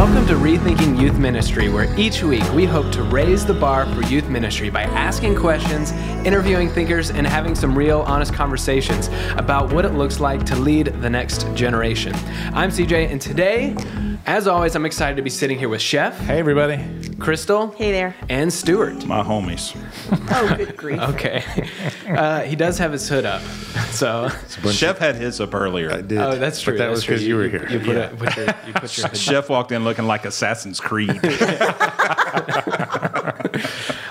Welcome to Rethinking Youth Ministry, where each week we hope to raise the bar for youth ministry by asking questions, interviewing thinkers, and having some real, honest conversations about what it looks like to lead the next generation. I'm CJ, and today, as always, I'm excited to be sitting here with Chef, Hey, everybody. Crystal, Hey there. and Stuart. My homies. Oh, good grief. Okay. Uh, he does have his hood up, so. Chef had his up earlier. I did. Oh, that's true. But that that's was because you were here. You put, it, put your, you put your hood Chef walked in looking like Assassin's Creed.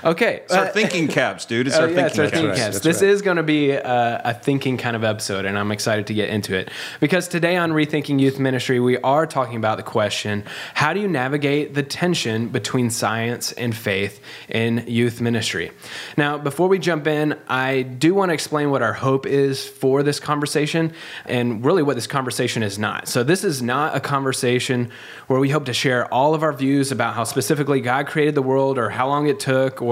Okay. It's our uh, thinking caps, dude. It's Oh, our yeah, it's thinking our caps. thinking caps. that's This right. is going to be a, a thinking kind of episode, and I'm excited to get into it because today on Rethinking Youth Ministry, we are talking about the question: How do you navigate the tension between science and faith in youth ministry? Now, before we jump in, I do want to explain what our hope is for this conversation, and really what this conversation is not. So, this is not a conversation where we hope to share all of our views about how specifically God created the world, or how long it took, or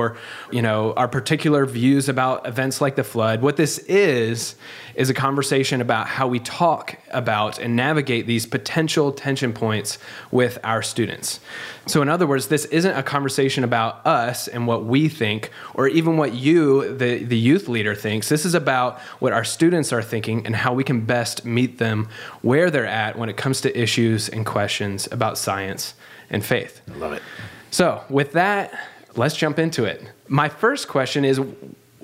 you know our particular views about events like the flood. What this is is a conversation about how we talk about and navigate these potential tension points with our students. So, in other words, this isn't a conversation about us and what we think, or even what you, the, the youth leader, thinks. This is about what our students are thinking and how we can best meet them where they're at when it comes to issues and questions about science and faith. I love it. So, with that, let's jump into it. My first question is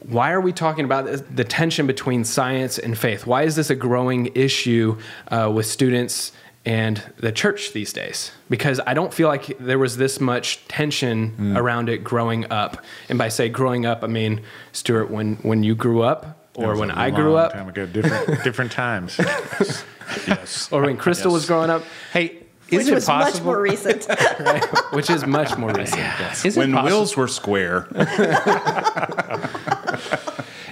why are we talking about this- the tension between science and faith? Why is this a growing issue uh, with students and the church these days? Because I don't feel like there was this much tension around it growing up. And by say growing up, I mean, Stuart, when, when you grew up, or when I grew up, Time ago, different different times. Yes. or when Crystal was growing up, hey, is it was much more recent. which is much more recent. yes. Is When possi- wheels were square,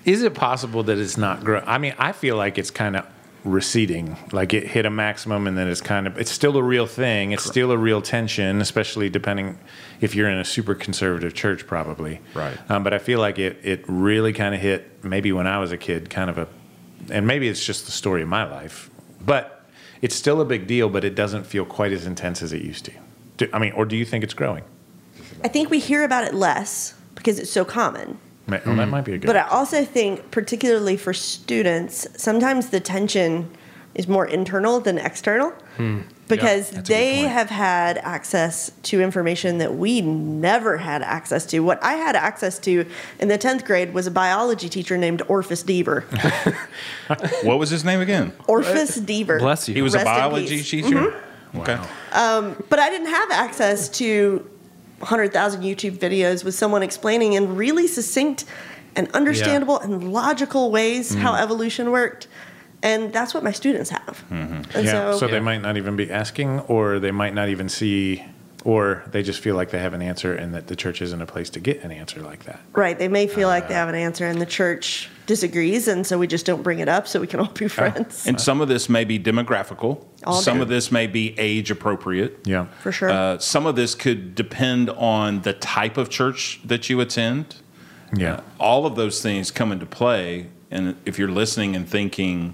is it possible that it's not growing? I mean, I feel like it's kind of receding. Like it hit a maximum, and then it's kind of it's still a real thing. It's still a real tension, especially depending if you're in a super conservative church, probably. Right. Um, but I feel like it it really kind of hit maybe when I was a kid, kind of a, and maybe it's just the story of my life, but it's still a big deal. But it doesn't feel quite as intense as it used to. Do, I mean, or do you think it's growing? I think we hear about it less because it's so common. Well, that might be a good. But I also think, particularly for students, sometimes the tension is more internal than external hmm. Because that's a good they have had access to information that we never had access to. What I had access to in the 10th grade was a biology teacher named Orpheus Deaver. what was his name again? Orpheus Deaver. Bless you. He was Rest a in biology peace. teacher. Mm-hmm. Okay. Um, but I didn't have access to 100,000 YouTube videos with someone explaining in really succinct and understandable and logical ways how mm. evolution worked. And that's what my students have. Mm-hmm. And yeah, so, so, they might not even be asking, or they might not even see, or they just feel like they have an answer, and that the church isn't a place to get an answer like that. right, they may feel like they uh. have an answer and the church disagrees. And so we just don't bring it up so we can all be friends. And some of this may be demographical. All some good. of this may be age appropriate. Yeah, For sure. Uh, some of this could depend on the type of church that you attend. yeah, uh, all of those things come into play. And if you're listening and thinking,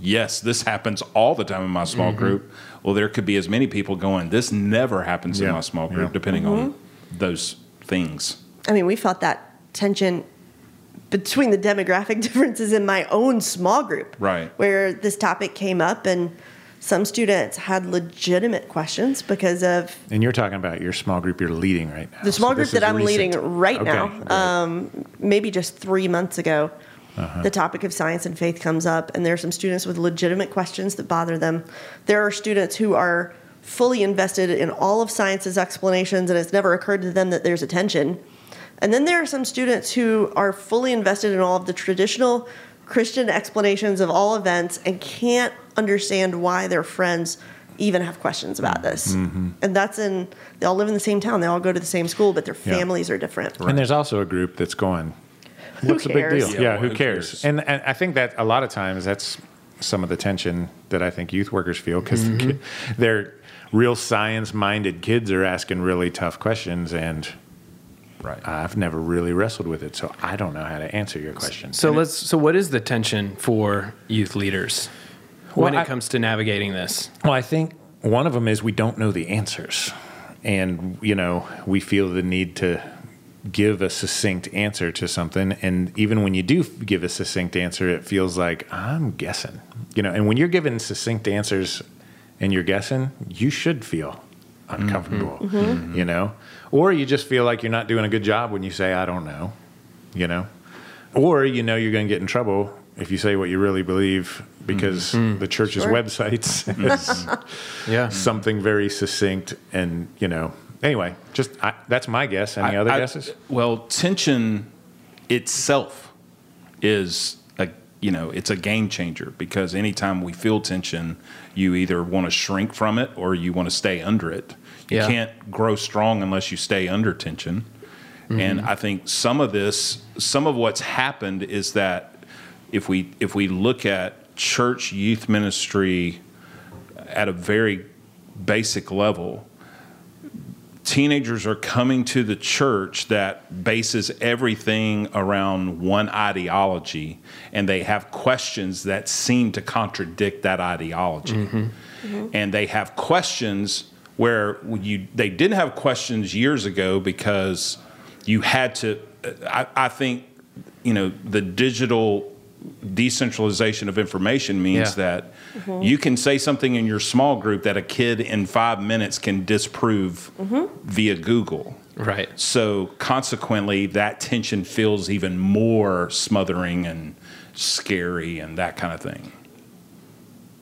yes, this happens all the time in my Mm-hmm. small group, well, there could be as many people going, this never happens in my small group, yeah. depending on those things. I mean, we felt that tension between the demographic differences in my own small group. Right. Where this topic came up and some students had legitimate questions because of and you're talking about your small group you're leading right now. the small So group that I'm recent. leading right Okay, now. great. Um, maybe just three months ago, Uh-huh. the topic of science and faith comes up, and there are some students with legitimate questions that bother them. There are students who are fully invested in all of science's explanations, and it's never occurred to them that there's a tension. And then there are some students who are fully invested in all of the traditional Christian explanations of all events and can't understand why their friends even have questions about this. Mm-hmm. And that's in, they all live in the same town, they all go to the same school, but their Yeah. families are different. And there's also a group that's going, what's the big cares? deal? Yeah, Yeah, who, who cares? cares? And, and I think that a lot of times that's some of the tension that I think youth workers feel because mm-hmm. they're real science minded kids are asking really tough questions and Right. I've never really wrestled with it, so I don't know how to answer your question. So let's. So what is the tension for youth leaders when it I- comes to navigating this? Well, I think one of them is we don't know the answers. And, you know, we feel the need to give a succinct answer to something. And even when you do give a succinct answer, it feels like I'm guessing, you know. And when you're giving succinct answers and you're guessing, you should feel uncomfortable, mm-hmm. Mm-hmm. you know, or you just feel like you're not doing a good job when you say, I don't know, you know, or you know you're going to get in trouble if you say what you really believe because mm-hmm. the church's Sure. website says Yeah. something very succinct and you know anyway just I, that's my guess any I- other I- guesses Well, tension itself is a you know it's a game changer because anytime we feel tension, you either want to shrink from it or you want to stay under it. You Yeah. can't grow strong unless you stay under tension. Mm-hmm. And I think some of this, some of what's happened is that if we if we look at church youth ministry at a very basic level, teenagers are coming to the church that bases everything around one ideology and they have questions that seem to contradict that ideology. Mm-hmm. Mm-hmm. And they have questions where you they didn't have questions years ago because you had to I, I think you know the digital decentralization of information means Yeah. that mm-hmm. you can say something in your small group that a kid in five minutes can disprove mm-hmm. via Google. Right. So consequently, that tension feels even more smothering and scary and that kind of thing.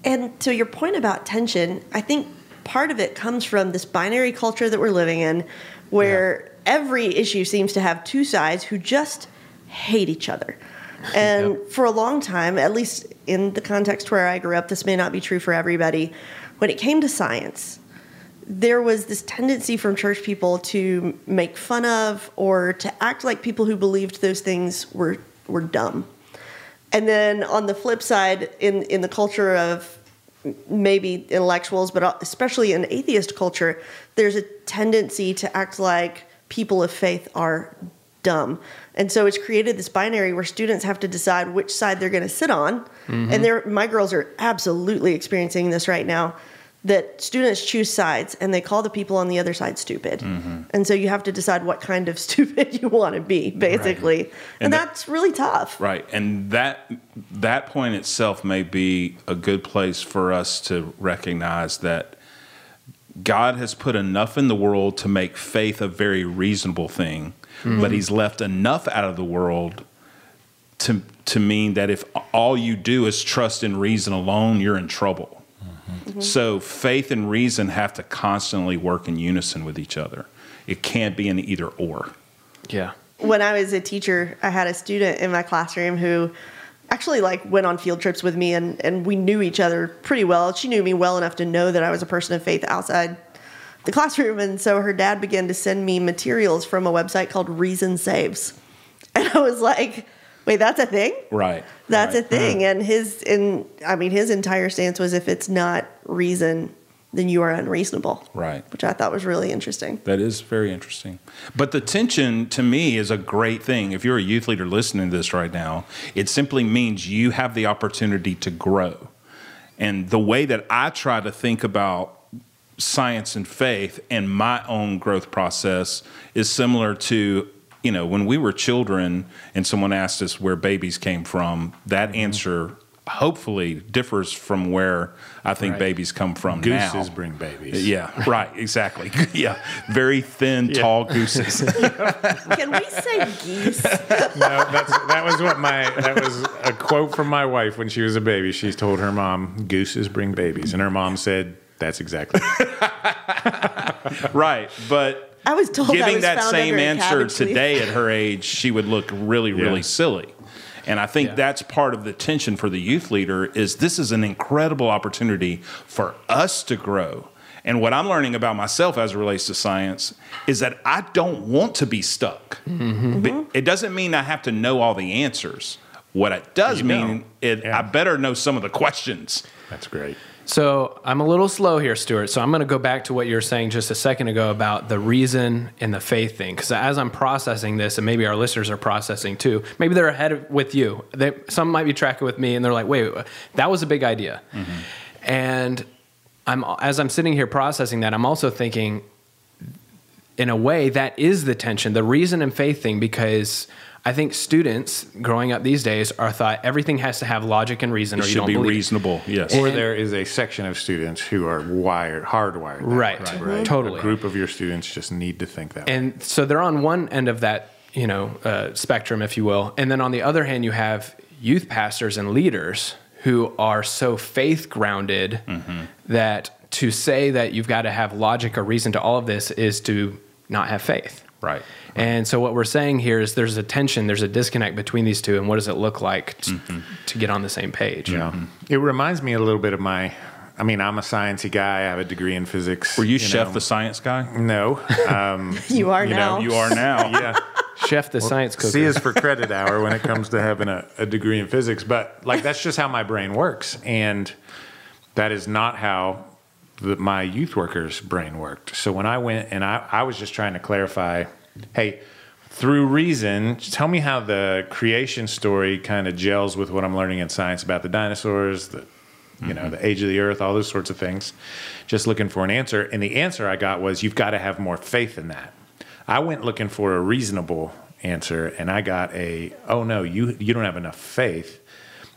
And to your point about tension, I think part of it comes from this binary culture that we're living in where every issue seems to have two sides who just hate each other. And for a long time, at least in the context where I grew up, this may not be true for everybody. When it came to science, there was this tendency from church people to make fun of or to act like people who believed those things were were dumb. And then on the flip side, in in the culture of maybe intellectuals, but especially in atheist culture, there's a tendency to act like people of faith are dumb. And so it's created this binary where students have to decide which side they're going to sit on. Mm-hmm. And they're, my girls are absolutely experiencing this right now that students choose sides and they call the people on the other side stupid. Mm-hmm. And so you have to decide what kind of stupid you want to be, basically. And, And that- that's really tough. Right. And that that point itself may be a good place for us to recognize that God has put enough in the world to make faith a very reasonable thing, Mm-hmm. but he's left enough out of the world to to mean that if all you do is trust in reason alone, you're in trouble. Mm-hmm. So faith and reason have to constantly work in unison with each other. It can't be an either or. Yeah. when I was a teacher, I had a student in my classroom who actually like went on field trips with me and, and we knew each other pretty well. She knew me well enough to know that I was a person of faith outside the classroom. And so her dad began to send me materials from a website called Reason Saves. And I was like, wait, that's a thing? Right. That's right. a thing. And his in I mean his entire stance was if it's not reason, then you are unreasonable. Right. Which I thought was really interesting. That is very interesting. But the tension to me is a great thing. If you're a youth leader listening to this right now, it simply means you have the opportunity to grow. And the way that I try to think about science and faith and my own growth process is similar to you know when we were children and someone asked us where babies came from that mm-hmm. answer hopefully differs from where i think Right. babies come from now bring babies uh, yeah, right, exactly. yeah, very thin, tall gooses. Can we say geese? no that's that was what my that was a quote from my wife when she was a baby she told her mom gooses bring babies and her mom said that's exactly right, but I was told I giving was that found same answer cabbage today at her age, she would look really, really silly. And I think Yeah. that's part of the tension for the youth leader is this is an incredible opportunity for us to grow. And what I'm learning about myself as it relates to science is that I don't want to be stuck. Mm-hmm. But It doesn't mean I have to know all the answers. What it does You mean know. is Yeah. I better know some of the questions. that's great So I'm a little slow here, Stuart. So I'm going to go back to what you were saying just a second ago about the reason and the faith thing. Because as I'm processing this, and maybe our listeners are processing too, maybe they're ahead of, with you. They, some might be tracking with me, and they're like, "Wait, that was a big idea." Mm-hmm. And I'm as I'm sitting here processing that, I'm also thinking, in a way, that is the tension, the reason and faith thing, because I think students growing up these days are thought everything has to have logic and reason, It or you should don't be believe. reasonable. Yes. Or there is a section of students who are wired, hardwired. that Right. way, Right. Totally. A group of your students just need to think that way. And so they're on one end of that, you know, uh, spectrum, if you will, and then on the other hand, you have youth pastors and leaders who are so faith grounded that to say that you've got to have logic or reason to all of this is to not have faith. Right. And so what we're saying here is there's a tension, there's a disconnect between these two, and what does it look like t- to get on the same page? Yeah. It reminds me a little bit of my. I mean, I'm a sciencey guy. I have a degree in physics. Were you, chef know. the science guy? No. Um, You are You know, now. You are now. yeah. Chef the science cooker. C is for credit hour when it comes to having a, a degree in physics. But like that's just how my brain works, and that is not how the, my youth workers' brain worked. So when I went and I, I was just trying to clarify, hey, through reason, tell me how the creation story kind of gels with what I'm learning in science about the dinosaurs, the you know, the age of the earth, all those sorts of things. Just looking for an answer. And the answer I got was you've got to have more faith in that. I went looking for a reasonable answer and I got a, oh no, you you don't have enough faith.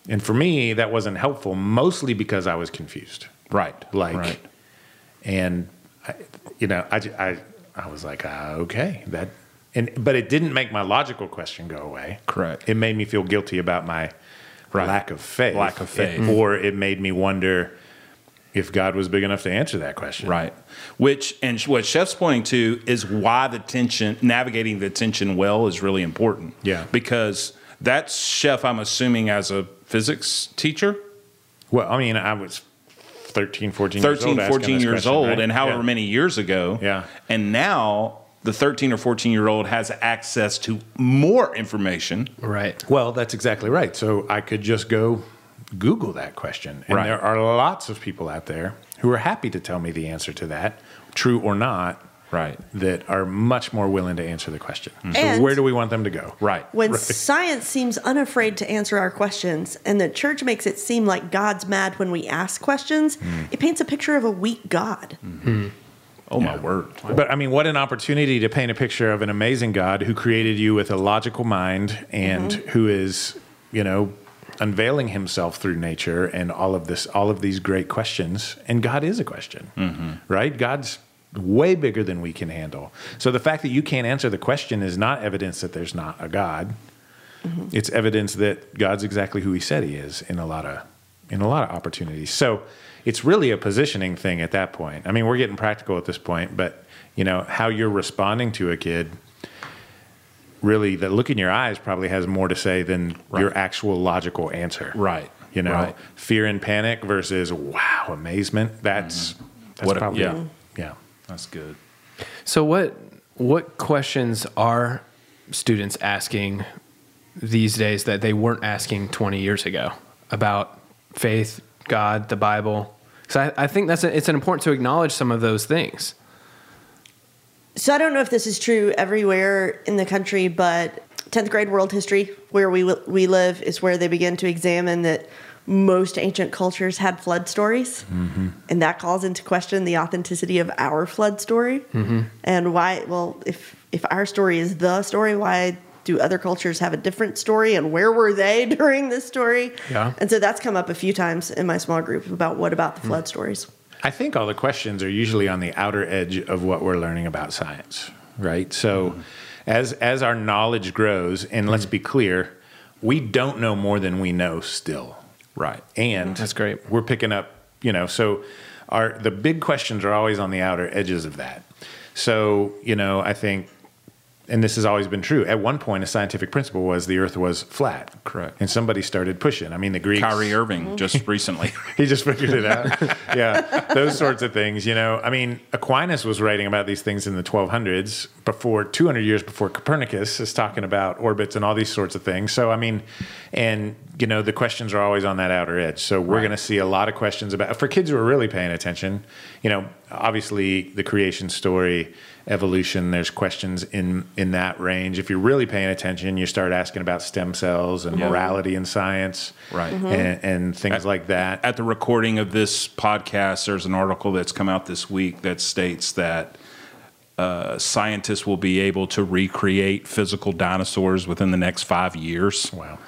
And for me, that wasn't helpful, mostly because I was confused. Right. Like, Right. And I, you know, I, I, I was like, ah, okay, that, and but it didn't make my logical question go away. Correct. It made me feel guilty about my Right. lack of faith. Lack of faith. It- or it made me wonder if God was big enough to answer that question. Right. Which and what Chef's pointing to is why the tension, navigating the tension well, is really important. Yeah. Because that's Chef. I'm assuming as a physics teacher, Well, I mean, I was 13, 14 13, years old. 14 years question, old, right? and however Yeah. many years ago. Yeah. And now the 13 or 14 year old has access to more information. right. Well, that's exactly right. So I could just go Google that question. And Right. there are lots of people out there who are happy to tell me the answer to that, true or not, Right. that are much more willing to answer the question. Mm-hmm. So And- where do we want them to go? Right. When science seems unafraid to answer our questions and the church makes it seem like God's mad when we ask questions, mm. it paints a picture of a weak God. Mm-hmm. Hmm. Oh my word. But I mean, what an opportunity to paint a picture of an amazing God who created you with a logical mind and mm-hmm. who is, you know, unveiling himself through nature and all of this, all of these great questions. And God is a question, right? God's way bigger than we can handle. So the fact that you can't answer the question is not evidence that there's not a God. Mm-hmm. It's evidence that God's exactly who He said He is in a lot of in a lot of opportunities. So it's really a positioning thing at that point. I mean, we're getting practical at this point, but you know how you're responding to a kid. Really, the look in your eyes probably has more to say than your actual logical answer. Right. You know, Right. fear and panic versus wow, amazement. That's mm-hmm. that's What a- probably yeah. yeah. That's good. So what what questions are students asking these days that they weren't asking 20 years ago about faith, God, the Bible? So I, I think that's a, it's important to acknowledge some of those things. So I don't know if this is true everywhere in the country, but 10th grade world history, where we we live, is where they begin to examine that most ancient cultures had flood stories, mm-hmm. and that calls into question the authenticity of our flood story mm-hmm. and why. Well, if if our story is the story, why do other cultures have a different story, and where were they during this story? Yeah. and so that's come up a few times in my small group about what about the flood mm. stories. I think all the questions are usually on the outer edge of what we're learning about science, right? So, mm-hmm. as as our knowledge grows, and let's mm. be clear, we don't know more than we know still, Right. and That's great. We're picking up, you know, so our the big questions are always on the outer edges of that. So, you know, I think and this has always been true. At one point, a scientific principle was the Earth was flat. Correct. And somebody started pushing. I mean, the Greeks. Kyrie Irving just recently. He just figured it out. yeah, those sorts of things. You know, I mean, Aquinas was writing about these things in the 1200s, before 200 years before Copernicus is talking about orbits and all these sorts of things. So, I mean, and you know, the questions are always on that outer edge. So we're Right. going to see a lot of questions about for kids who are really paying attention. You know, obviously the creation story evolution. There's questions in in that range. If you're really paying attention, you start asking about stem cells and morality in science, Right. Mm-hmm. and, and things like that. At the recording of this podcast, there's an article that's come out this week that states that uh, scientists will be able to recreate physical dinosaurs within the next five years. wow,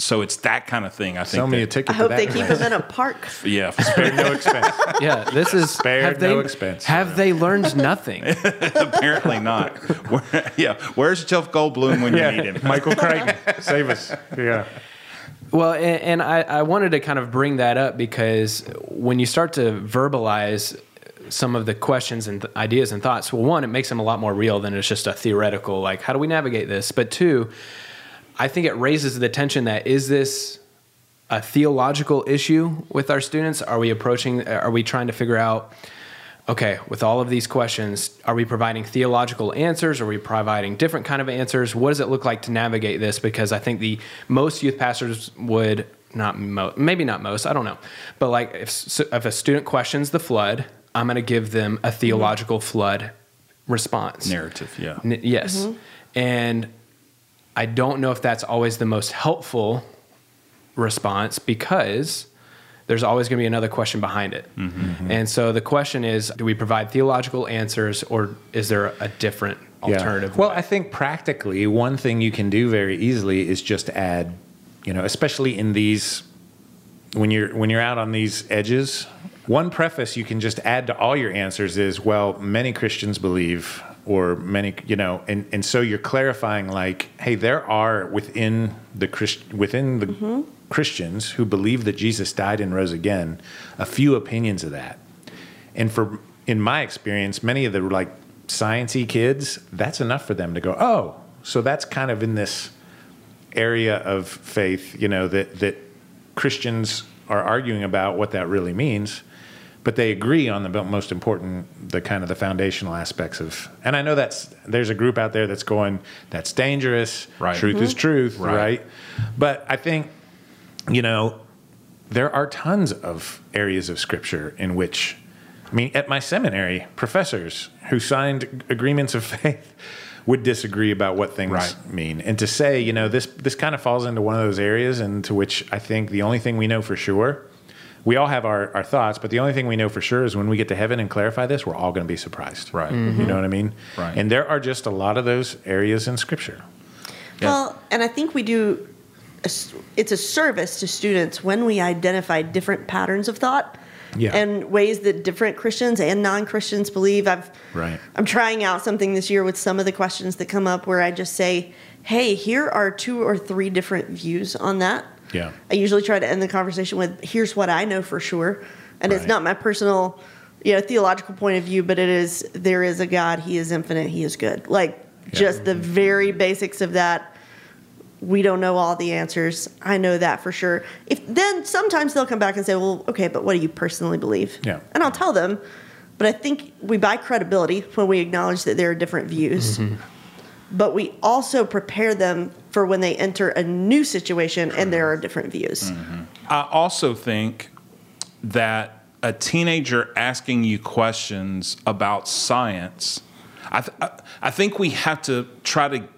So it's that kind of thing. I think. sell me a ticket. I hope they keep them in a park. Yeah. Spared no expense. Yeah, this is Spared have they, no expense. Have they learned nothing? Apparently not. Where, yeah. Where's Jeff Goldblum when you need him? Michael Crichton, save us. Yeah. Well, and, and I, I wanted to kind of bring that up because when you start to verbalize some of the questions and th- ideas and thoughts, well, one, it makes them a lot more real than it's just a theoretical, like, how do we navigate this? But two, I think it raises the tension that is this a theological issue with our students? Are we approaching, are we trying to figure out, okay, with all of these questions, are we providing theological answers? Are we providing different kind of answers? What does it look like to navigate this? Because I think the most youth pastors would not mo- maybe not most, I don't know, but like if if a student questions the flood, I'm going to give them a theological flood response. Narrative. Yeah. N- yes. Mm-hmm. And I don't know if that's always the most helpful response because there's always going to be another question behind it. Mm-hmm. Mm-hmm. And so the question is do we provide theological answers or is there a different alternative? Well, way? I think practically one thing you can do very easily is just add, you know, especially in these when you're when you're out on these edges, one preface you can just add to all your answers is, well, many Christians believe or many, you know, and and so you're clarifying like, hey, there are within the Christ within the Christians who believe that Jesus died and rose again, a few opinions of that. And for in my experience, many of the like sciency kids, that's enough for them to go, oh, so that's kind of in this area of faith, you know, that that Christians are arguing about what that really means, but they agree on the most important, the kind of the foundational aspects of. And I know that's there's a group out there that's going, that's dangerous. Right. Truth is mm-hmm. truth, Right. right? But I think, you know, there are tons of areas of scripture in which I mean, at my seminary, professors who signed agreements of faith would disagree about what things Right. mean. And to say, you know, this this kind of falls into one of those areas into which I think the only thing we know for sure, we all have our, our thoughts, but the only thing we know for sure is when we get to heaven and clarify this, we're all going to be surprised. Right. You mm-hmm. know what I mean? Right. And there are just a lot of those areas in scripture. Yeah. Well, and I think we do. a s- It's a service to students when we identify different patterns of thought. Yeah. And ways that different Christians and non-Christians believe. I've Right. I'm trying out something this year with some of the questions that come up where I just say, "Hey, here are two or three different views on that." Yeah. I usually try to end the conversation with, "Here's what I know for sure," and it's not my personal, you know, theological point of view, but it is there is a God. He is infinite. He is good. Like just the very basics of that. We don't know all the answers. I know that for sure. If then sometimes they'll come back and say, "Well, okay, but what do you personally believe?" Yeah. and I'll tell them. But I think we buy credibility when we acknowledge that there are different views. Mm-hmm. But we also prepare them for when they enter a new situation and there are different views. I also think that a teenager asking you questions about science, I, th- I- I think we have to try to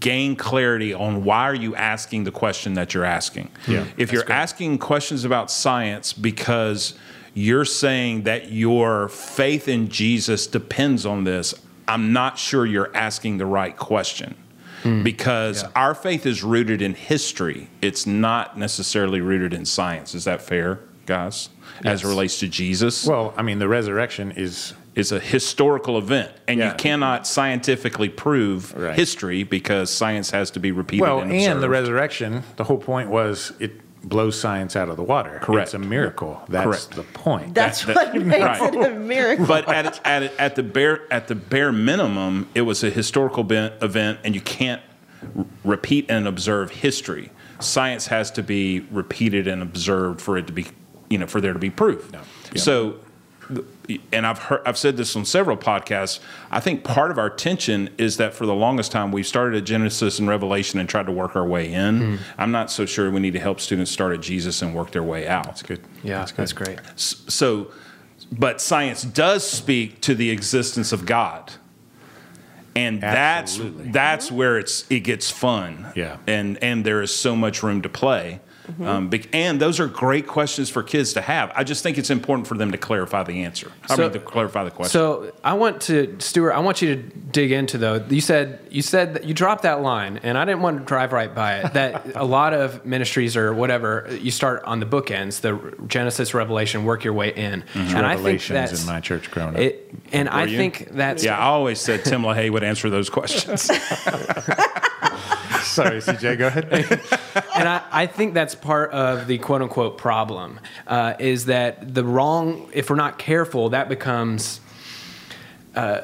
gain clarity on why are you asking the question that you're asking. Yeah, if you're asking questions about science because you're saying that your faith in Jesus depends on this, I'm not sure you're asking the right question because our faith is rooted in history. It's not necessarily rooted in science. Is that fair, guys? As it relates to Jesus, Well, I mean, the resurrection is it's a historical event, and Yeah. you cannot scientifically prove Right. history because science has to be repeated. well, and, and the resurrection. The whole point was it blows science out of the water. Correct. It's a miracle. That's Correct. the point. That's that- what makes right. it a miracle. but at, at, at the bare at the bare minimum, it was a historical ben- event, and you can't r- repeat and observe history. Science has to be repeated and observed for it to be, you know, for there to be proof. Yeah. So, th- and I've heard, I've said this on several podcasts. I think part of our tension is that for the longest time we've started at Genesis and Revelation and tried to work our way in. Hmm. I'm not so sure we need to help students start at Jesus and work their way out. That's good. yeah, That's, good. that's great. so but science does speak to the existence of god and Absolutely. that's that's where it's it gets fun. Yeah. and and there is so much room to play. Um, and those are great questions for kids to have. I just think it's important for them to clarify the answer. I So- mean, to clarify the question. So I want to, Stuart. I want you to dig into though. You said you said that you dropped that line, and I didn't want to drive right by it. That a lot of ministries or whatever, you start on the bookends, the Genesis, Revelation, work your way in, and I think Revelations that's in my church growing up. It, and I you? think that's yeah, I always said Tim LaHaye would answer those questions. Sorry, CJ, go ahead. and I, I think that's part of the quote unquote problem uh, is that the wrong, if we're not careful, that becomes uh,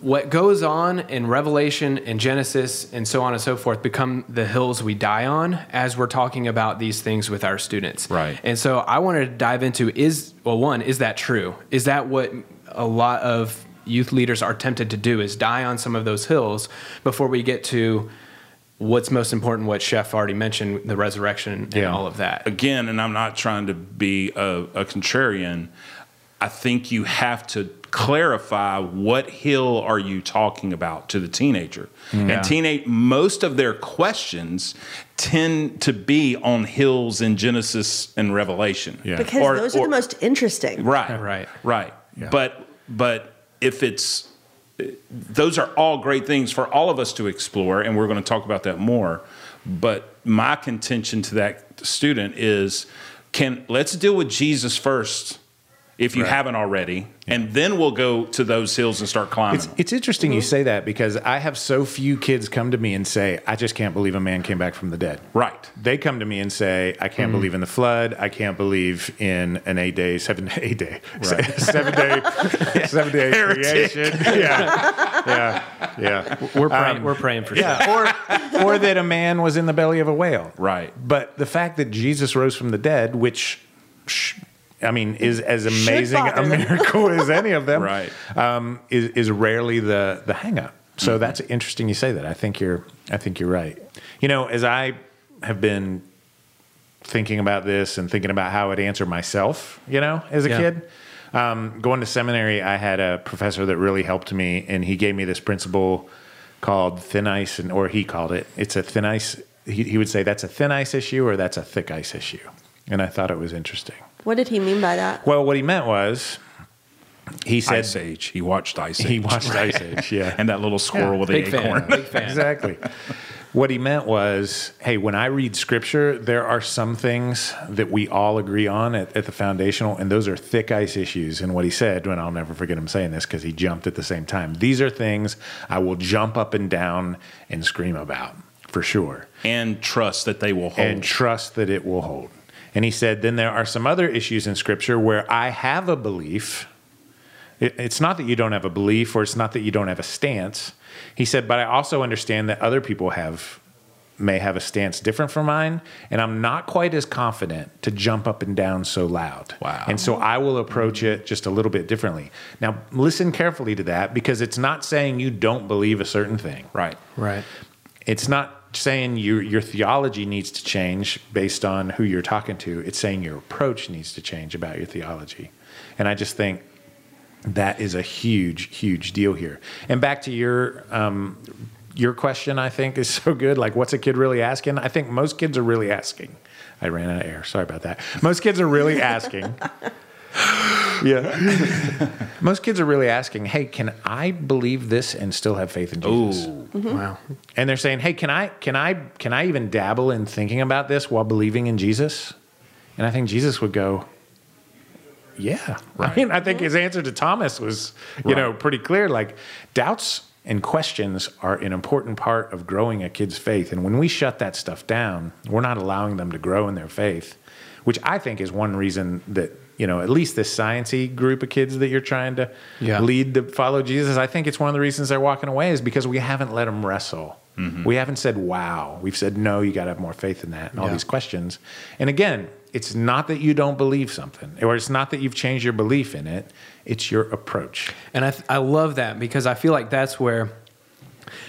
what goes on in Revelation and Genesis and so on and so forth become the hills we die on as we're talking about these things with our students. Right. And so I wanted to dive into is, well, one, is that true? Is that what a lot of youth leaders are tempted to do is die on some of those hills before we get to what's most important, what Chef already mentioned, the resurrection and Yeah. all of that. Again, and I'm not trying to be a, a contrarian. I think you have to clarify what hill are you talking about to the teenager. Hmm. Yeah. And teenage most of their questions tend to be on hills in Genesis and Revelation. Yeah. Because Or- those are or- the most interesting. Right. Right. Right. Yeah. But but if it's those are all great things for all of us to explore and we're going to talk about that more. But my contention to that student is can let's deal with Jesus first if you Right. haven't already and then we'll go to those hills and start climbing. It's, it's interesting you mm-hmm. say that because I have so few kids come to me and say, I just can't believe a man came back from the dead. right. They come to me and say, I can't mm-hmm. believe in the flood. I can't believe in an eight day, seven day, eight day, seven day, seven day creation. Yeah. Yeah. Yeah. We're praying, um, we're praying for sure. Yeah. Or, or that a man was in the belly of a whale. Right. But the fact that Jesus rose from the dead, which, sh- I mean, is as amazing a miracle as any of them, Right. um, is, is rarely the, the hang up. So that's interesting you say that. I think you're, I think you're right. You know, as I have been thinking about this and thinking about how I'd answer myself, you know, as a Yeah. kid. Um, going to seminary, I had a professor that really helped me, and he gave me this principle called thin ice, and or he called it. It's a thin ice. He, he would say that's a thin ice issue or that's a thick ice issue, and I thought it was interesting. What did he mean by that? Well, what he meant was, he said Ice Age. He watched Ice Age. he watched Ice Age, yeah, and that little squirrel with the Big fan. acorn. Big fan. exactly. What he meant was, hey, when I read scripture, there are some things that we all agree on at, at the foundational, and those are thick ice issues. And what he said, and I'll never forget him saying this because he jumped at the same time. These are things I will jump up and down and scream about for sure, And trust that they will hold. and trust that it will hold. And he said, then there are some other issues in scripture where I have a belief. It's not that you don't have a belief or it's not that you don't have a stance. He said, but I also understand that other people have may have a stance different from mine, and I'm not quite as confident to jump up and down so loud. Wow. And so I will approach it just a little bit differently. Now, listen carefully to that because it's not saying you don't believe a certain thing. right. Right. It's not saying your your theology needs to change based on who you're talking to. It's saying your approach needs to change about your theology. And I just think that is a huge, huge deal here. And back to your um, your question, I think is so good. Like, what's a kid really asking? I think most kids are really asking. I ran out of air. Sorry about that. Most kids are really asking. yeah. most kids are really asking, "Hey, can I believe this and still have faith in Jesus?" Ooh. Wow. and they're saying, "Hey, can I can I can I even dabble in thinking about this while believing in Jesus?" And I think Jesus would go, "Yeah." I mean, I think his answer to Thomas was, you know, pretty clear. Like doubts and questions are an important part of growing a kid's faith, and when we shut that stuff down, we're not allowing them to grow in their faith, which I think is one reason that. You know, at least this sciency group of kids that you're trying to Yeah. lead to follow Jesus, I think it's one of the reasons they're walking away is because we haven't let them wrestle. Mm-hmm. We haven't said, wow. We've said, no, you got to have more faith in that and all these questions. And again, it's not that you don't believe something or it's not that you've changed your belief in it, it's your approach. And I, th- I love that because I feel like that's where,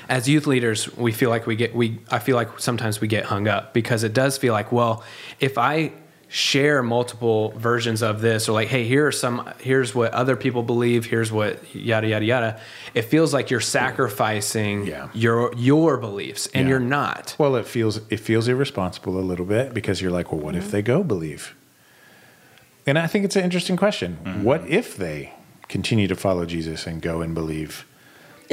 as youth leaders, we feel like we get we. I feel like sometimes we get hung up because it does feel like, well, if I share multiple versions of this or like hey here are some here's what other people believe here's what yada yada yada it feels like you're sacrificing Yeah. your your beliefs and Yeah. you're not Well, it feels it feels irresponsible a little bit because you're like, well, what if mm-hmm. they go believe? And I think it's an interesting question. Mm-hmm. What if they continue to follow Jesus and go and believe?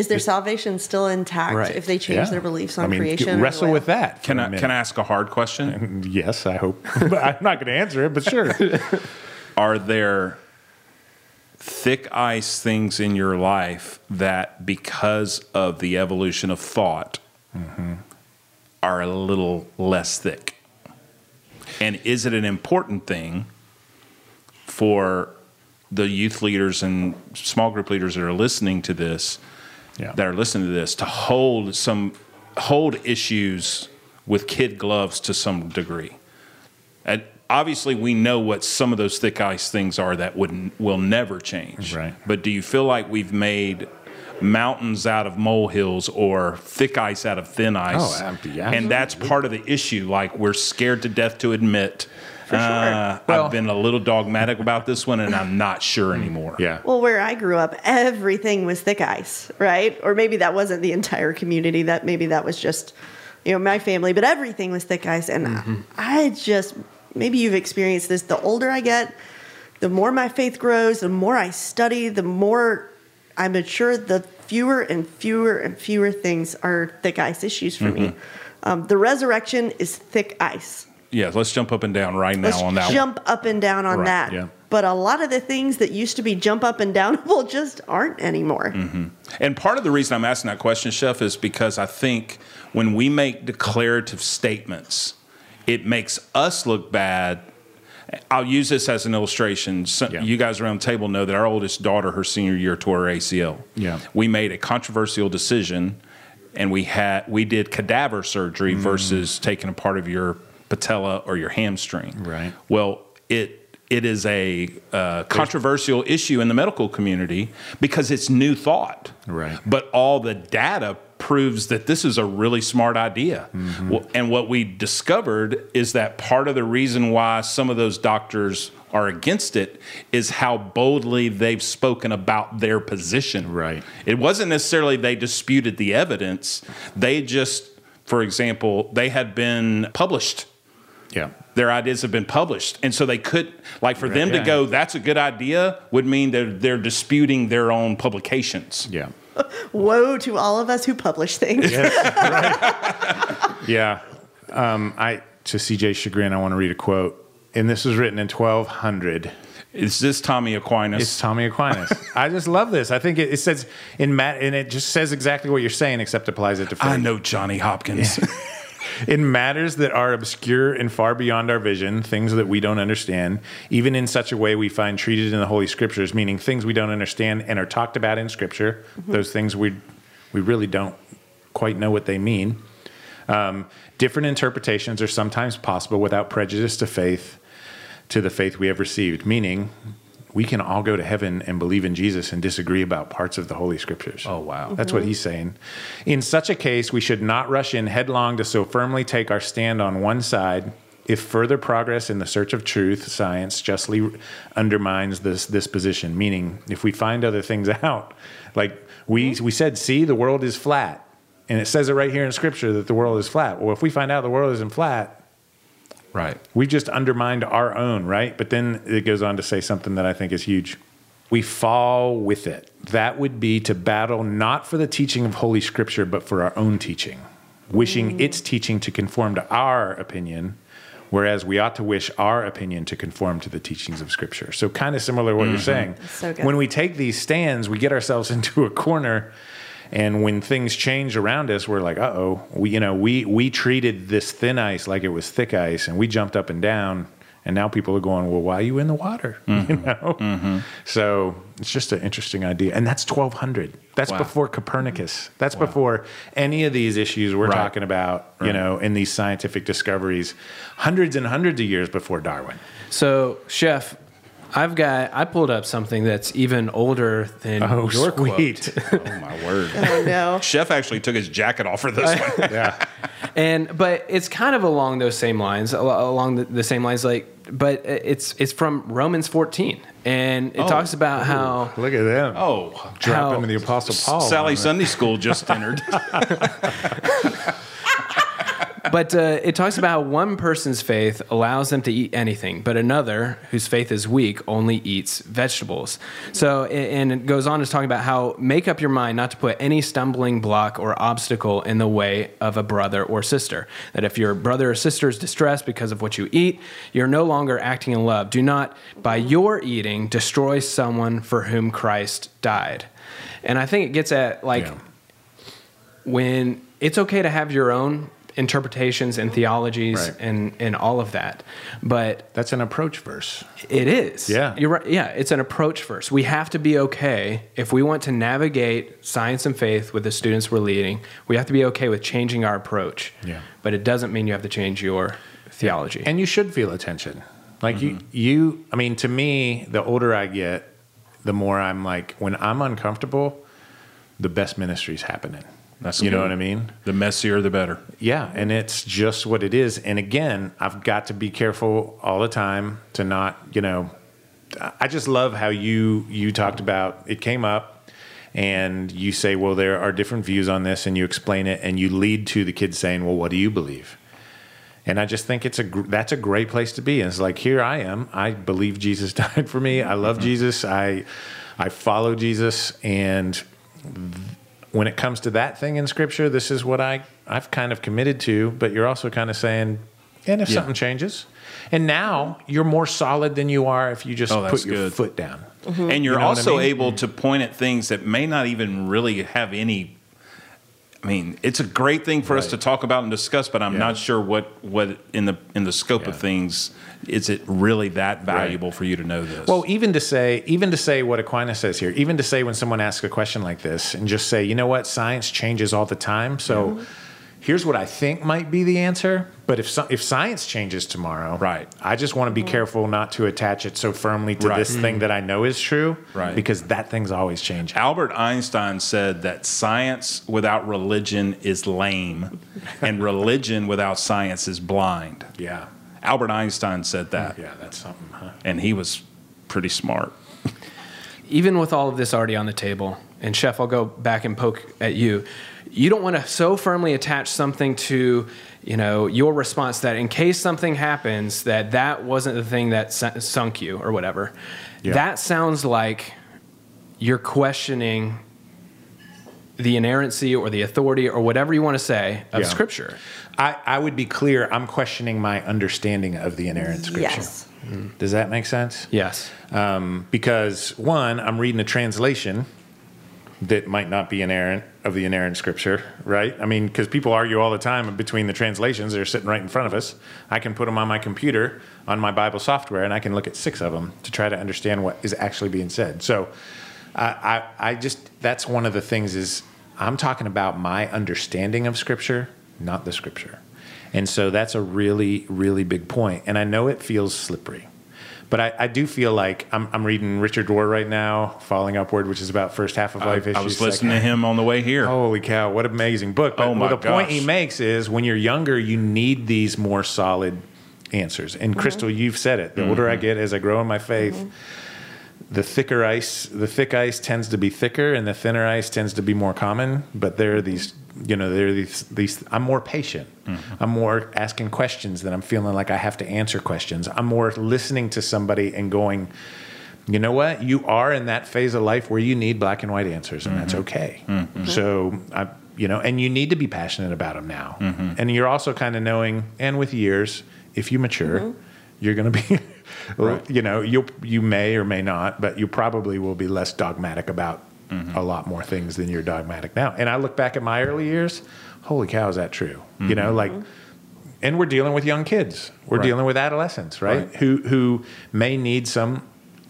Is their salvation still intact Right. if they change Yeah. their beliefs on I mean, creation? Wrestle with that. Can a I minute. can I ask a hard question? Yes, I hope. but I'm not going to answer it, but sure. Are there thick ice things in your life that, because of the evolution of thought, mm-hmm. are a little less thick? And is it an important thing for the youth leaders and small group leaders that are listening to this, Yeah. that are listening to this, to hold some hold issues with kid gloves to some degree? And obviously, we know what some of those thick ice things are that would will never change. Right. But do you feel like we've made mountains out of molehills or thick ice out of thin ice? Oh, yeah. And that's part of the issue. Like we're scared to death to admit. Uh, Well- I've been a little dogmatic about this one, and I'm not sure anymore. Yeah. Well, where I grew up, everything was thick ice, right? Or maybe that wasn't the entire community. That maybe that was just, you know, my family. But everything was thick ice, and Mm-hmm. I just maybe you've experienced this. The older I get, the more my faith grows, the more I study, the more I mature. The fewer and fewer and fewer things are thick ice issues for me. Mm-hmm. Um, the resurrection is thick ice. Yeah, let's jump up and down right now Let's on that. one. jump up and down on Right, that. yeah. But a lot of the things that used to be jump up and downable just aren't anymore. Mm-hmm. And part of the reason I'm asking that question, Chef, is because I think when we make declarative statements, it makes us look bad. I'll use this as an illustration. So Yeah. You guys around the table know that our oldest daughter, her senior year, tore her ACL. Yeah. We made a controversial decision, and we had we did cadaver surgery Mm. versus taking a part of your patella or your hamstring. Right. Well, it it is a uh, controversial issue in the medical community because it's new thought. Right. But all the data proves that this is a really smart idea. Well, and what we discovered is that part of the reason why some of those doctors are against it is how boldly they've spoken about their position. Right. It wasn't necessarily they disputed the evidence. They just, for example, they had been published Yeah. their ideas have been published. And so they could, like, for them yeah. to go, that's a good idea, would mean they're, they're disputing their own publications. Yeah. Woe to all of us who publish things. Yeah. Um, I to CJ's chagrin, I want to read a quote, and this was written in 1200. Is this Tommy Aquinas? It's Tommy Aquinas. I just love this. I think it, it says in Matt, and it just says exactly what you're saying, except applies it to faith. I know Johnny Hopkins. in matters that are obscure and far beyond our vision, things that we don't understand, even in such a way we find treated in the Holy Scriptures, meaning things we don't understand and are talked about in Scripture, those things we we really don't quite know what they mean. Um, different interpretations are sometimes possible without prejudice to faith, to the faith we have received, meaning we can all go to heaven and believe in Jesus and disagree about parts of the Holy Scriptures. Oh, wow. That's what he's saying. In such a case, we should not rush in headlong to so firmly take our stand on one side. If further progress in the search of truth, science justly undermines this this position. Meaning, if we find other things out, like we we said, see, the world is flat, and it says it right here in Scripture that the world is flat. Well, if we find out the world isn't flat, right. We've just undermined our own, right? But then it goes on to say something that I think is huge. We fall with it. That would be to battle not for the teaching of Holy Scripture, but for our own teaching, wishing mm. its teaching to conform to our opinion, whereas we ought to wish our opinion to conform to the teachings of Scripture. So, kind of similar to what you're mm-hmm. saying. so. When we take these stands, we get ourselves into a corner. And when things change around us, we're like, "Uh oh!" We, you know, we we treated this thin ice like it was thick ice, and we jumped up and down. And now people are going, "Well, why are you in the water?" You know. So it's just an interesting idea, and that's 1200. That's Wow. before Copernicus. That's before any of these issues we're Right. talking about. You know, in these scientific discoveries, hundreds and hundreds of years before Darwin. So, Chef, I've got I pulled up something that's even older than Oh, your sweet! quote. Oh, my word. Oh no. Chef actually took his jacket off for this one. yeah, And but it's kind of along those same lines, along the, the same lines. Like but it's it's from Romans 14, and it Oh. talks about how Look at them. Oh, Drop how- into the Apostle Paul. Sally. Sunday School just entered. But uh, it talks about how one person's faith allows them to eat anything, but another, whose faith is weak, only eats vegetables. So, and it goes on to talk about how make up your mind not to put any stumbling block or obstacle in the way of a brother or sister. That if your brother or sister is distressed because of what you eat, you're no longer acting in love. Do not, by your eating, destroy someone for whom Christ died. And I think it gets at like Yeah. when it's okay to have your own interpretations and theologies Right. and and all of that but That's an approach verse. it is Yeah. you're right yeah it's an approach verse. we have to be okay if we want to navigate science and faith with the students we're leading we have to be okay with changing our approach Yeah. but it doesn't mean you have to change your theology And you should feel attention. Like you, mm-hmm. you. I mean, to me, the older I get, the more I'm like, when I'm uncomfortable, the best ministry's happening. That's you know what I mean. the messier, the better. Yeah, and it's just what it is. And again, I've got to be careful all the time to not, you know, I just love how you you talked about it came up and you say, well, there are different views on this and you explain it and you lead to the kids saying, well, what do you believe? And I just think it's a gr- that's a great place to be. And it's like here I am. I believe Jesus died for me. I love mm-hmm. Jesus. I I follow Jesus and when it comes to that thing in scripture, this is what I, I've kind of committed to, but you're also kind of saying, and if Yeah. something changes, and now you're more solid than you are if you just Oh, that's put your good. foot down. And you're You know what I also mean? able to point at things that may not even really have any. I mean, it's a great thing for us to talk about and discuss, but I'm Yeah. not sure what what in the in the scope of things is it really that valuable for you to know this. Well, even to say, even to say what Aquinas says here, even to say when someone asks a question like this, and just say, you know what, science changes all the time. So here's what I think might be the answer. But if so, if science changes tomorrow, Right. I just want to be mm-hmm. careful not to attach it so firmly to Right. this thing that I know is true, Right. Because that thing's always changing. Albert Einstein said that science without religion is lame, and religion without science is blind. Yeah, Albert Einstein said that, yeah, that's something. Huh? and he was pretty smart. even with all of this already on the table, and Chef, I'll go back and poke at you. You don't want to so firmly attach something to, you know, your response that in case something happens, that that wasn't the thing that sunk you or whatever. Yeah. That sounds like you're questioning the inerrancy or the authority or whatever you want to say of Yeah. Scripture. I, I would be clear. I'm questioning my understanding of the inerrant scripture. Yes. Does that make sense? Yes. Um, because one, I'm reading a translation that might not be inerrant of the inerrant scripture, right? I mean, because people argue all the time between the translations. They're sitting right in front of us. I can put them on my computer on my Bible software, and I can look at six of them to try to understand what is actually being said. So, I, I, I just that's one of the things is I'm talking about my understanding of scripture, not the scripture. And so that's a really, really big point. And I know it feels slippery. But I, I do feel like I'm, I'm reading Richard Rohr right now, Falling Upward, which is about first half of life issues. I was second listening to him on the way here. Holy cow, what an amazing book. But Oh my the point he makes is when you're younger, you need these more solid answers. And Crystal, you've said it. The older I Mm-hmm. get, as I grow in my faith, the thicker ice, the thick ice tends to be thicker, and the thinner ice tends to be more common. But there are these, you know, there are these. These. I'm more patient. Mm-hmm. I'm more asking questions than I'm feeling like I have to answer questions. I'm more listening to somebody and going, you know what? You are in that phase of life where you need black and white answers, and that's mm-hmm. okay. Mm-hmm. So I, you know, and you need to be passionate about them now. Mm-hmm. And you're also kind of knowing, and with years, if you mature, you're going to be, you know, you you may or may not, but you probably will be less dogmatic about mm-hmm. a lot more things than you're dogmatic now. And I look back at my early years. Holy cow, is that true? You know, mm-hmm. like and we're dealing with young kids. We're Right. dealing with adolescents, right? Right. Who who may need some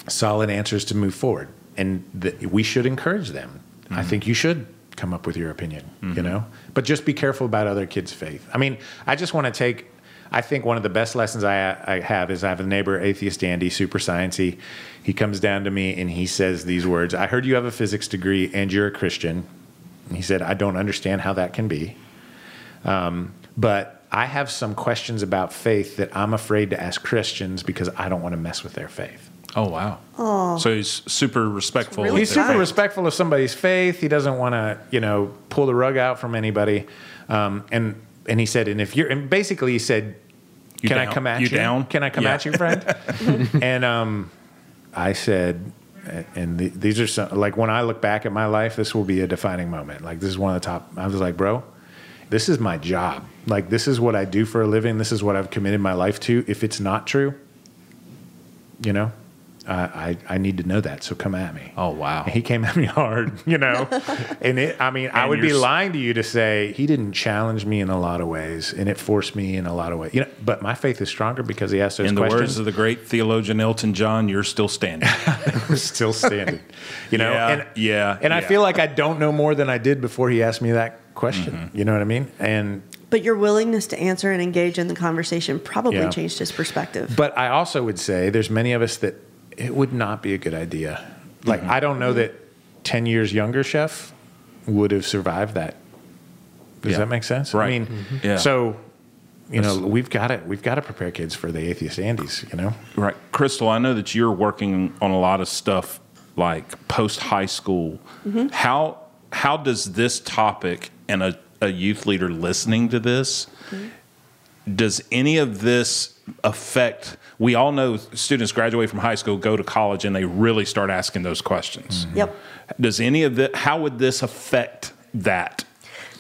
solid answers to move forward, and th- we should encourage them. I mm-hmm. think you should come up with your opinion, you know, but just be careful about other kids' faith. I mean, I just want to take. I think one of the best lessons I, I have is I have a neighbor, atheist Andy, super sciencey. He comes down to me and he says these words: "I heard you have a physics degree and you're a Christian." And he said, "I don't understand how that can be." but I have some questions about faith that I'm afraid to ask Christians because I don't want to mess with their faith. Oh wow. Oh. So he's super respectful. really He's their super Right. respectful of somebody's faith. He doesn't want to, you know, pull the rug out from anybody. Um, and and he said, and if you're, and basically he said, You can I come at You you? down? Can I come Yeah. at you, friend? and um, I said, and the, these are some, like when I look back at my life, this will be a defining moment. Like this is one of the top. I was like, bro, this is my job. Like this is what I do for a living. This is what I've committed my life to. If it's not true, you know, I I, I need to know that. So come at me. Oh wow. He came at me hard, you know. and it, I mean, I would be you're s- lying to you to say he didn't challenge me in a lot of ways, and it forced me in a lot of ways. You know, but my faith is stronger because he asked those In the questions. words of the great theologian Elton John, you're still standing. still standing. You know, Yeah, and yeah, and I feel like I don't know more than I did before he asked me that question. Mm-hmm. You know what I mean? And But your willingness to answer and engage in the conversation probably Yeah. changed his perspective. but I also would say there's many of us that it would not be a good idea. Like Mm-hmm. I don't know that ten years younger chef would have survived that. Does Yeah. that make sense? Right. I mean, Mhm. Yeah. so you know we've got to we've got to prepare kids for the atheist Andys. You know. Right. Crystal, I know that you're working on a lot of stuff like post high school. How how does this topic and a, a youth leader listening to this does any of this affect we all know students graduate from high school go to college and they really start asking those questions mm-hmm. Yep. does any of that how would this affect that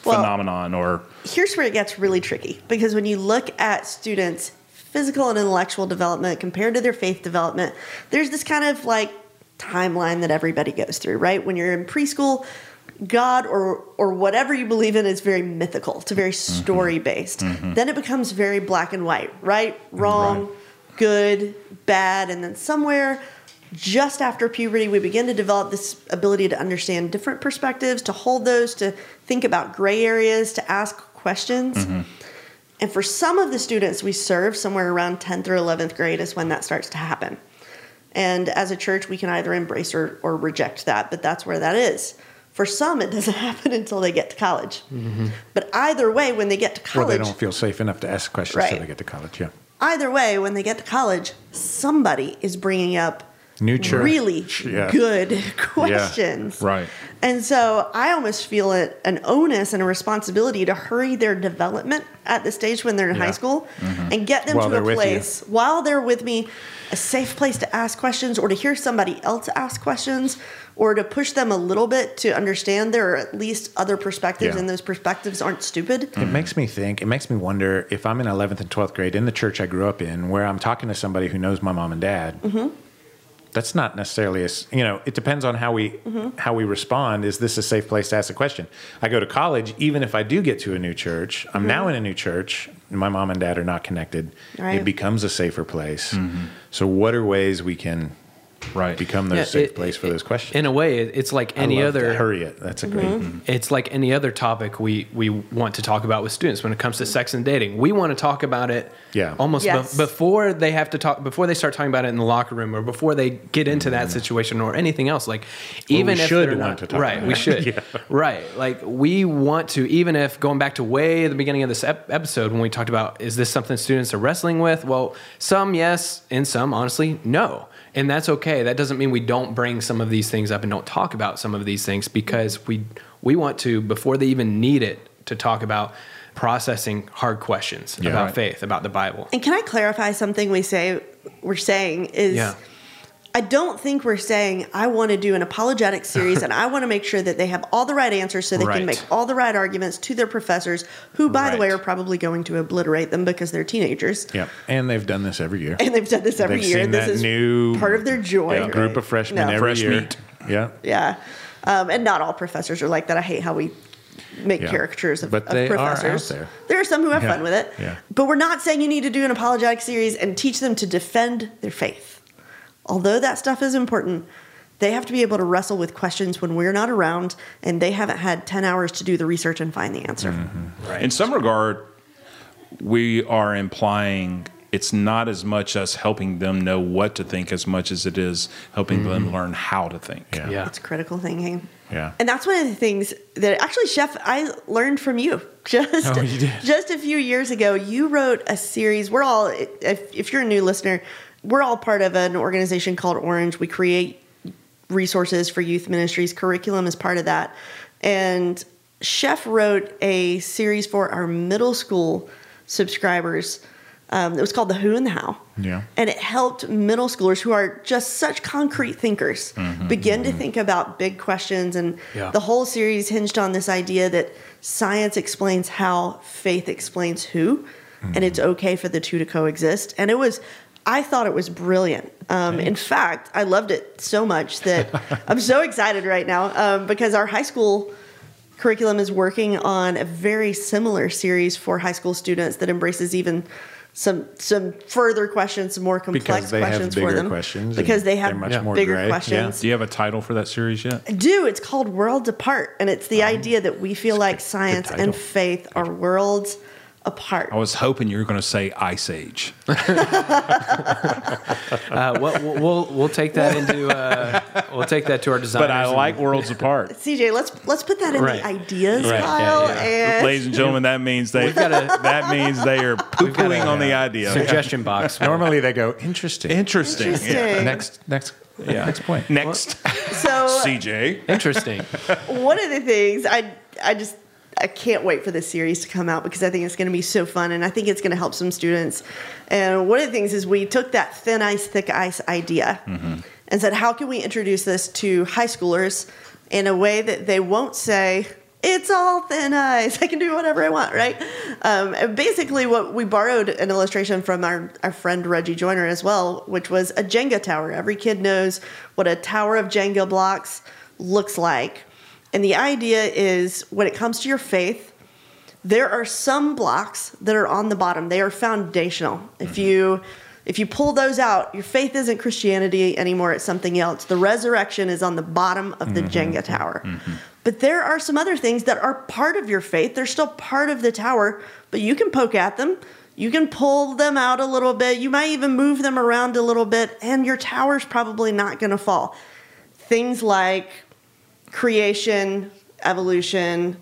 Well- phenomenon or Here's where it gets really tricky because when you look at students' physical and intellectual development compared to their faith development, there's this kind of like timeline that everybody goes through, right? When you're in preschool, God or or whatever you believe in is very mythical. It's very mm-hmm. story based. Mm-hmm. Then it becomes very black and white, right? Wrong, good, bad, and then somewhere just after puberty we begin to develop this ability to understand different perspectives, to hold those, to think about gray areas, to ask questions. Mm-hmm. And for some of the students we serve, somewhere around 10th or 11th grade is when that starts to happen. And as a church, we can either embrace or, or reject that, but that's where that is. For some, it doesn't happen until they get to college. Mm-hmm. But either way, when they get to college, Or they don't feel safe enough to ask questions Right. until they get to college. Yeah. Either way, when they get to college, somebody is bringing up New church. really Yeah. good questions. right And so I almost feel it an onus and a responsibility to hurry their development at the stage when they're in Yeah. high school and get them While to a place while they're with me, a safe place to ask questions or to hear somebody else ask questions or to push them a little bit to understand there are at least other perspectives Yeah. and those perspectives aren't stupid. It makes me think, it makes me wonder if I'm in 11th and 12th grade in the church I grew up in, where I'm talking to somebody who knows my mom and dad. Mm-hmm. That's not necessarily a, s- you know, it depends on how we Mm-hmm. how we respond. Is this a safe place to ask a question? I go to college, even if I do get to a new church, I'm now in a new church. My mom and dad are not connected. Mm-hmm. Right. It becomes a safer place. So, what are ways we can right become those Yeah, safe it- place for those questions? In a way, it's like I any love other that. hurry it. That's a great. Mm-hmm. it's like any other topic we we want to talk about with students when it comes to sex and dating. We want to talk about it Yeah. almost Yes. be- before they have to talk before they start talking about it in the locker room or before they get into that situation or anything else like even we if should they're want not to talk right about we should Yeah. right like we want to even if going back to way the beginning of this ep- episode when we talked about is this something students are wrestling with well some yes and some honestly no and that's okay that doesn't mean we don't bring some of these things up and don't talk about some of these things because we we want to before they even need it to talk about processing hard questions Yeah. about Right. faith about the bible And can I clarify something we say we're saying is Yeah. I don't think we're saying I want to do an apologetic series and I want to make sure that they have all the right answers so they Right. can make all the right arguments to their professors, who, by the way, are probably going to obliterate them because they're teenagers. Yeah, and they've done this every year. And they've done this every They've year. seen This that is new part of their joy. yeah, group of freshmen No. every Fresh year. meat. Yeah, Yeah. Um, and not all professors are like that. I hate how we make Yeah. caricatures of, But of they are out professors. there. There are some who have Yeah. fun with it. Yeah. But we're not saying you need to do an apologetic series and teach them to defend their faith. Although that stuff is important, they have to be able to wrestle with questions when we're not around and they haven't had 10 hours to do the research and find the answer. Mm-hmm. In some regard, we are implying it's not as much us helping them know what to think as much as it is helping them learn how to think. Yeah. Yeah. It's critical thinking. Yeah. And that's one of the things that actually, Chef, I learned from you just Oh, you just a few years ago. You wrote a series. We're all, if, if you're a new listener, we're all part of an organization called Orange. We create resources for youth ministries. Curriculum is part of that. And Chef wrote a series for our middle school subscribers. Um, it was called The Who and the How. Yeah. And it helped middle schoolers who are just such concrete thinkers mm-hmm, begin to mm-hmm. think about big questions. And Yeah. the whole series hinged on this idea that science explains how, faith explains who, mm-hmm. and it's okay for the two to coexist. And it was, I thought it was brilliant. Um, in fact, I loved it so much that I'm so excited right now um, because our high school curriculum is working on a very similar series for high school students that embraces even some some further questions, some more complex Because they have questions for bigger them. questions Because they have much more bigger gray. questions. Do you have a title for that series yet? I do. It's called Worlds Apart, and it's the idea that we feel like science and faith are worlds apart. I was hoping you were going to say Ice Age. Uh, we'll, we'll- we'll we'll take that into uh, we'll take that to our design. But I and- like Worlds Apart. CJ, let's let's put that in Right. the ideas Right, pile. yeah. And Ladies and gentlemen, that means they got a- that means they are poo got a- pooing on the idea. suggestion box. Normally they go interesting. Interesting. Interesting. Yeah. Next, next, Yeah. next point. Next, so CJ. Interesting. one of the things I I just I can't wait for this series to come out because I think it's going to be so fun and I think it's going to help some students. And one of the things is we took that thin ice, thick ice idea and said, how can we introduce this to high schoolers in a way that they won't say, it's all thin ice. I can do whatever I want, right? Um, and basically, what we borrowed an illustration from our, our friend Reggie Joiner as well, which was a Jenga tower. Every kid knows what a tower of Jenga blocks looks like. And the idea is when it comes to your faith, there are some blocks that are on the bottom. They are foundational. If mm-hmm. you if you pull those out, your faith isn't Christianity anymore, it's something else. The resurrection is on the bottom of the mm-hmm. Jenga tower. Mm-hmm. But there are some other things that are part of your faith. They're still part of the tower, but you can poke at them. You can pull them out a little bit. You might even move them around a little bit, and your tower's probably not going to fall. Things like creation, evolution,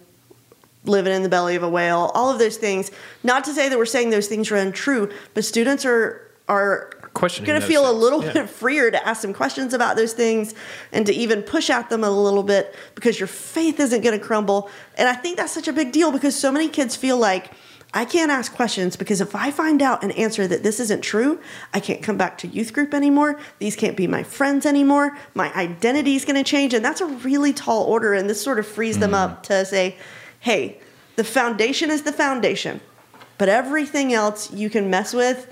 living in the belly of a whale, all of those things. Not to say that we're saying those things are untrue, but students are are going to feel a little yeah. bit freer to ask some questions about those things and to even push at them a little bit because your faith isn't going to crumble. And I think that's such a big deal because so many kids feel like I can't ask questions because if I find out an answer that this isn't true, I can't come back to youth group anymore. These can't be my friends anymore. My identity is going to change. And that's a really tall order. And this sort of frees them up mm. to say, hey, the foundation is the foundation, but everything else you can mess with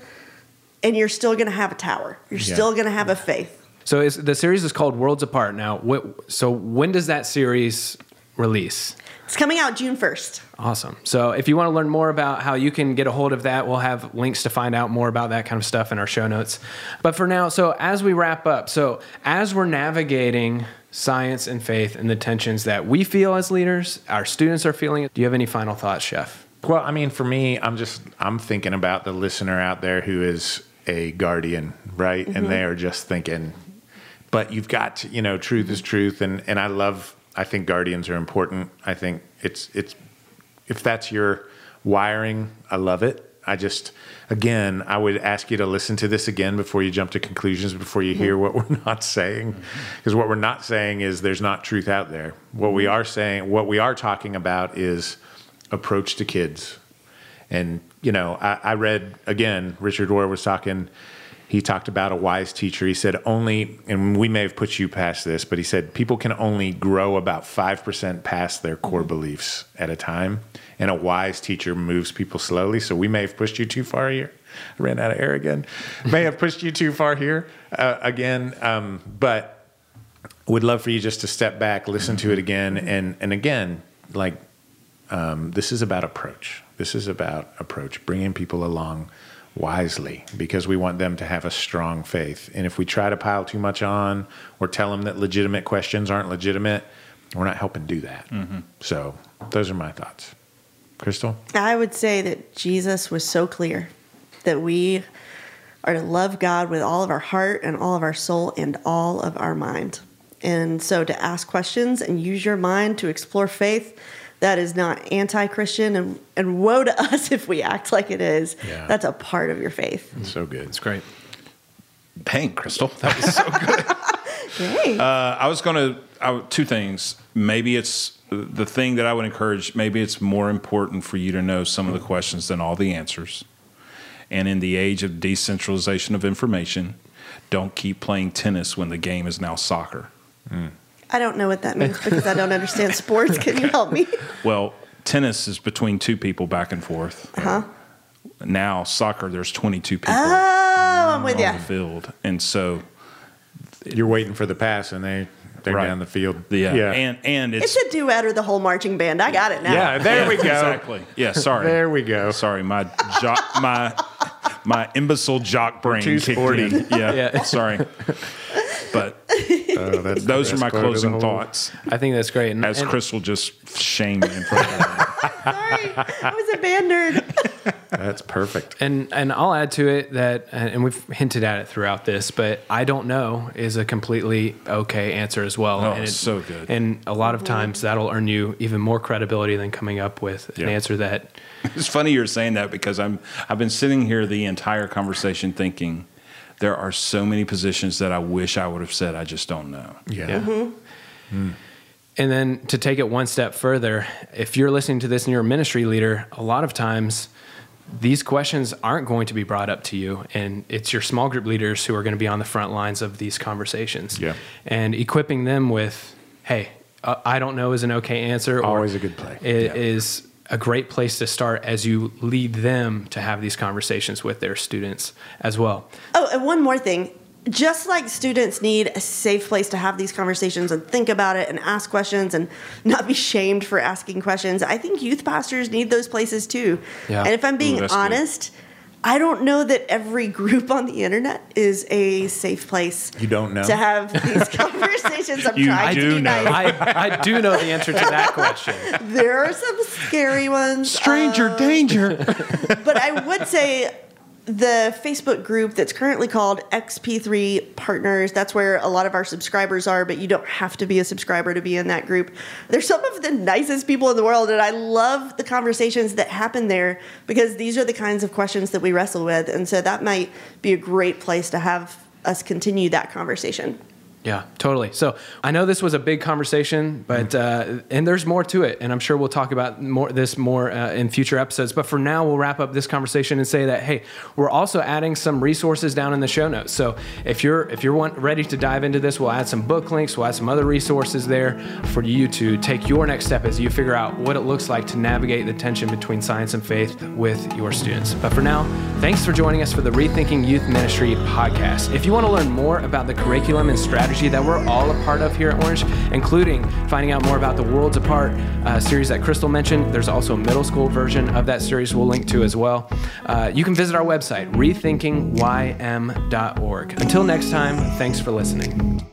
and you're still going to have a tower. You're Yeah. still going to have a faith. So is, the series is called Worlds Apart. Now, what, so when does that series release? It's coming out June 1st. Awesome. So if you want to learn more about how you can get a hold of that, we'll have links to find out more about that kind of stuff in our show notes. But for now, so as we wrap up, so as we're navigating science and faith and the tensions that we feel as leaders, our students are feeling it. Do you have any final thoughts, Chef? Well, I mean, for me, I'm just I'm thinking about the listener out there who is a guardian, right? And mm-hmm. they are just thinking, but you've got to, you know, truth is truth, and and I love. I think guardians are important. I think it's it's if that's your wiring, I love it. I just again, I would ask you to listen to this again before you jump to conclusions, before you hear mm-hmm. what we're not saying, mm-hmm. because what we're not saying is there's not truth out there. What we mm-hmm. are saying, what we are talking about is approach to kids. And, you know, I, I read again, Richard Rohr was talking, he talked about a wise teacher. He said only, and we may have put you past this, but he said people can only grow about 5% past their core beliefs at a time. And a wise teacher moves people slowly. So we may have pushed you too far here. I ran out of air again. may have pushed you too far here uh, again. Um, but would love for you just to step back, listen to it again, and and again, like um, this is about approach. This is about approach, bringing people along wisely because we want them to have a strong faith. And if we try to pile too much on or tell them that legitimate questions aren't legitimate, we're not helping do that. Mm-hmm. So those are my thoughts. Crystal, I would say that Jesus was so clear that we are to love God with all of our heart and all of our soul and all of our mind. And so to ask questions and use your mind to explore faith, that is not anti Christian. And, and woe to us if we act like it is. Yeah. That's a part of your faith. So good. It's great. Dang, Crystal, that was so good. Yay. Uh, I was going to two things. Maybe it's the thing that I would encourage. Maybe it's more important for you to know some of the questions than all the answers. And in the age of decentralization of information, don't keep playing tennis when the game is now soccer. I don't know what that means because I don't understand sports. Can you help me? Well, tennis is between two people back and forth. Huh? Now soccer, there's 22 people Oh, I'm with on you. the field, and so You're waiting for the pass, and they they're Right. down the field. yeah, yeah. and and it's, It's a duet or the whole marching band. I got it now. Yeah, there we go. Exactly. Yeah. Sorry. There we go. Sorry, my jock, my my imbecile jock brain too kicked sporty. in. Yeah, Yeah. Sorry, but Oh, that's those are my part of the closing thoughts. I think that's great. And, As and- Crystal just shamed me in front of everyone. Sorry, I was a band nerd. That's perfect. And and I'll add to it that, and we've hinted at it throughout this, but I don't know is a completely okay answer as well. Oh, and it's so good. And a lot of times that'll earn you even more credibility than coming up with an Yeah. answer that It's funny you're saying that because I'm I've been sitting here the entire conversation thinking there are so many positions that I wish I would have said I just don't know. Yeah. And then to take it one step further, if you're listening to this and you're a ministry leader, a lot of times these questions aren't going to be brought up to you. And it's your small group leaders who are going to be on the front lines of these conversations. Yeah. And equipping them with, hey, uh, I don't know is an okay answer. or Always a good play. It Yeah. is a great place to start as you lead them to have these conversations with their students as well. Oh, and one more thing. Just like students need a safe place to have these conversations and think about it and ask questions and not be shamed for asking questions, I think youth pastors need those places too. Yeah. And if I'm being Ooh, that's good. Honest, I don't know that every group on the internet is a safe place. You don't know? to have these conversations. I'm You trying to be know. nice. I, I do know the answer to that question. There are some scary ones. uh, danger. but I would say the Facebook group that's currently called XP3 Partners, that's where a lot of our subscribers are, but you don't have to be a subscriber to be in that group. They're some of the nicest people in the world, and I love the conversations that happen there because these are the kinds of questions that we wrestle with. And so that might be a great place to have us continue that conversation. Yeah, totally. So I know this was a big conversation, but uh, and there's more to it, and I'm sure we'll talk about more this more uh, in future episodes. But for now, we'll wrap up this conversation and say that hey, we're also adding some resources down in the show notes. So if you're if you're want, ready to dive into this, we'll add some book links, we'll add some other resources there for you to take your next step as you figure out what it looks like to navigate the tension between science and faith with your students. But for now, thanks for joining us for the Rethinking Youth Ministry podcast. If you want to learn more about the curriculum and strategy that we're all a part of here at Orange, including finding out more about the Worlds Apart uh, series that Crystal mentioned, there's also a middle school version of that series we'll link to as well. Uh, you can visit our website, rethinkingym.org. Until next time, thanks for listening.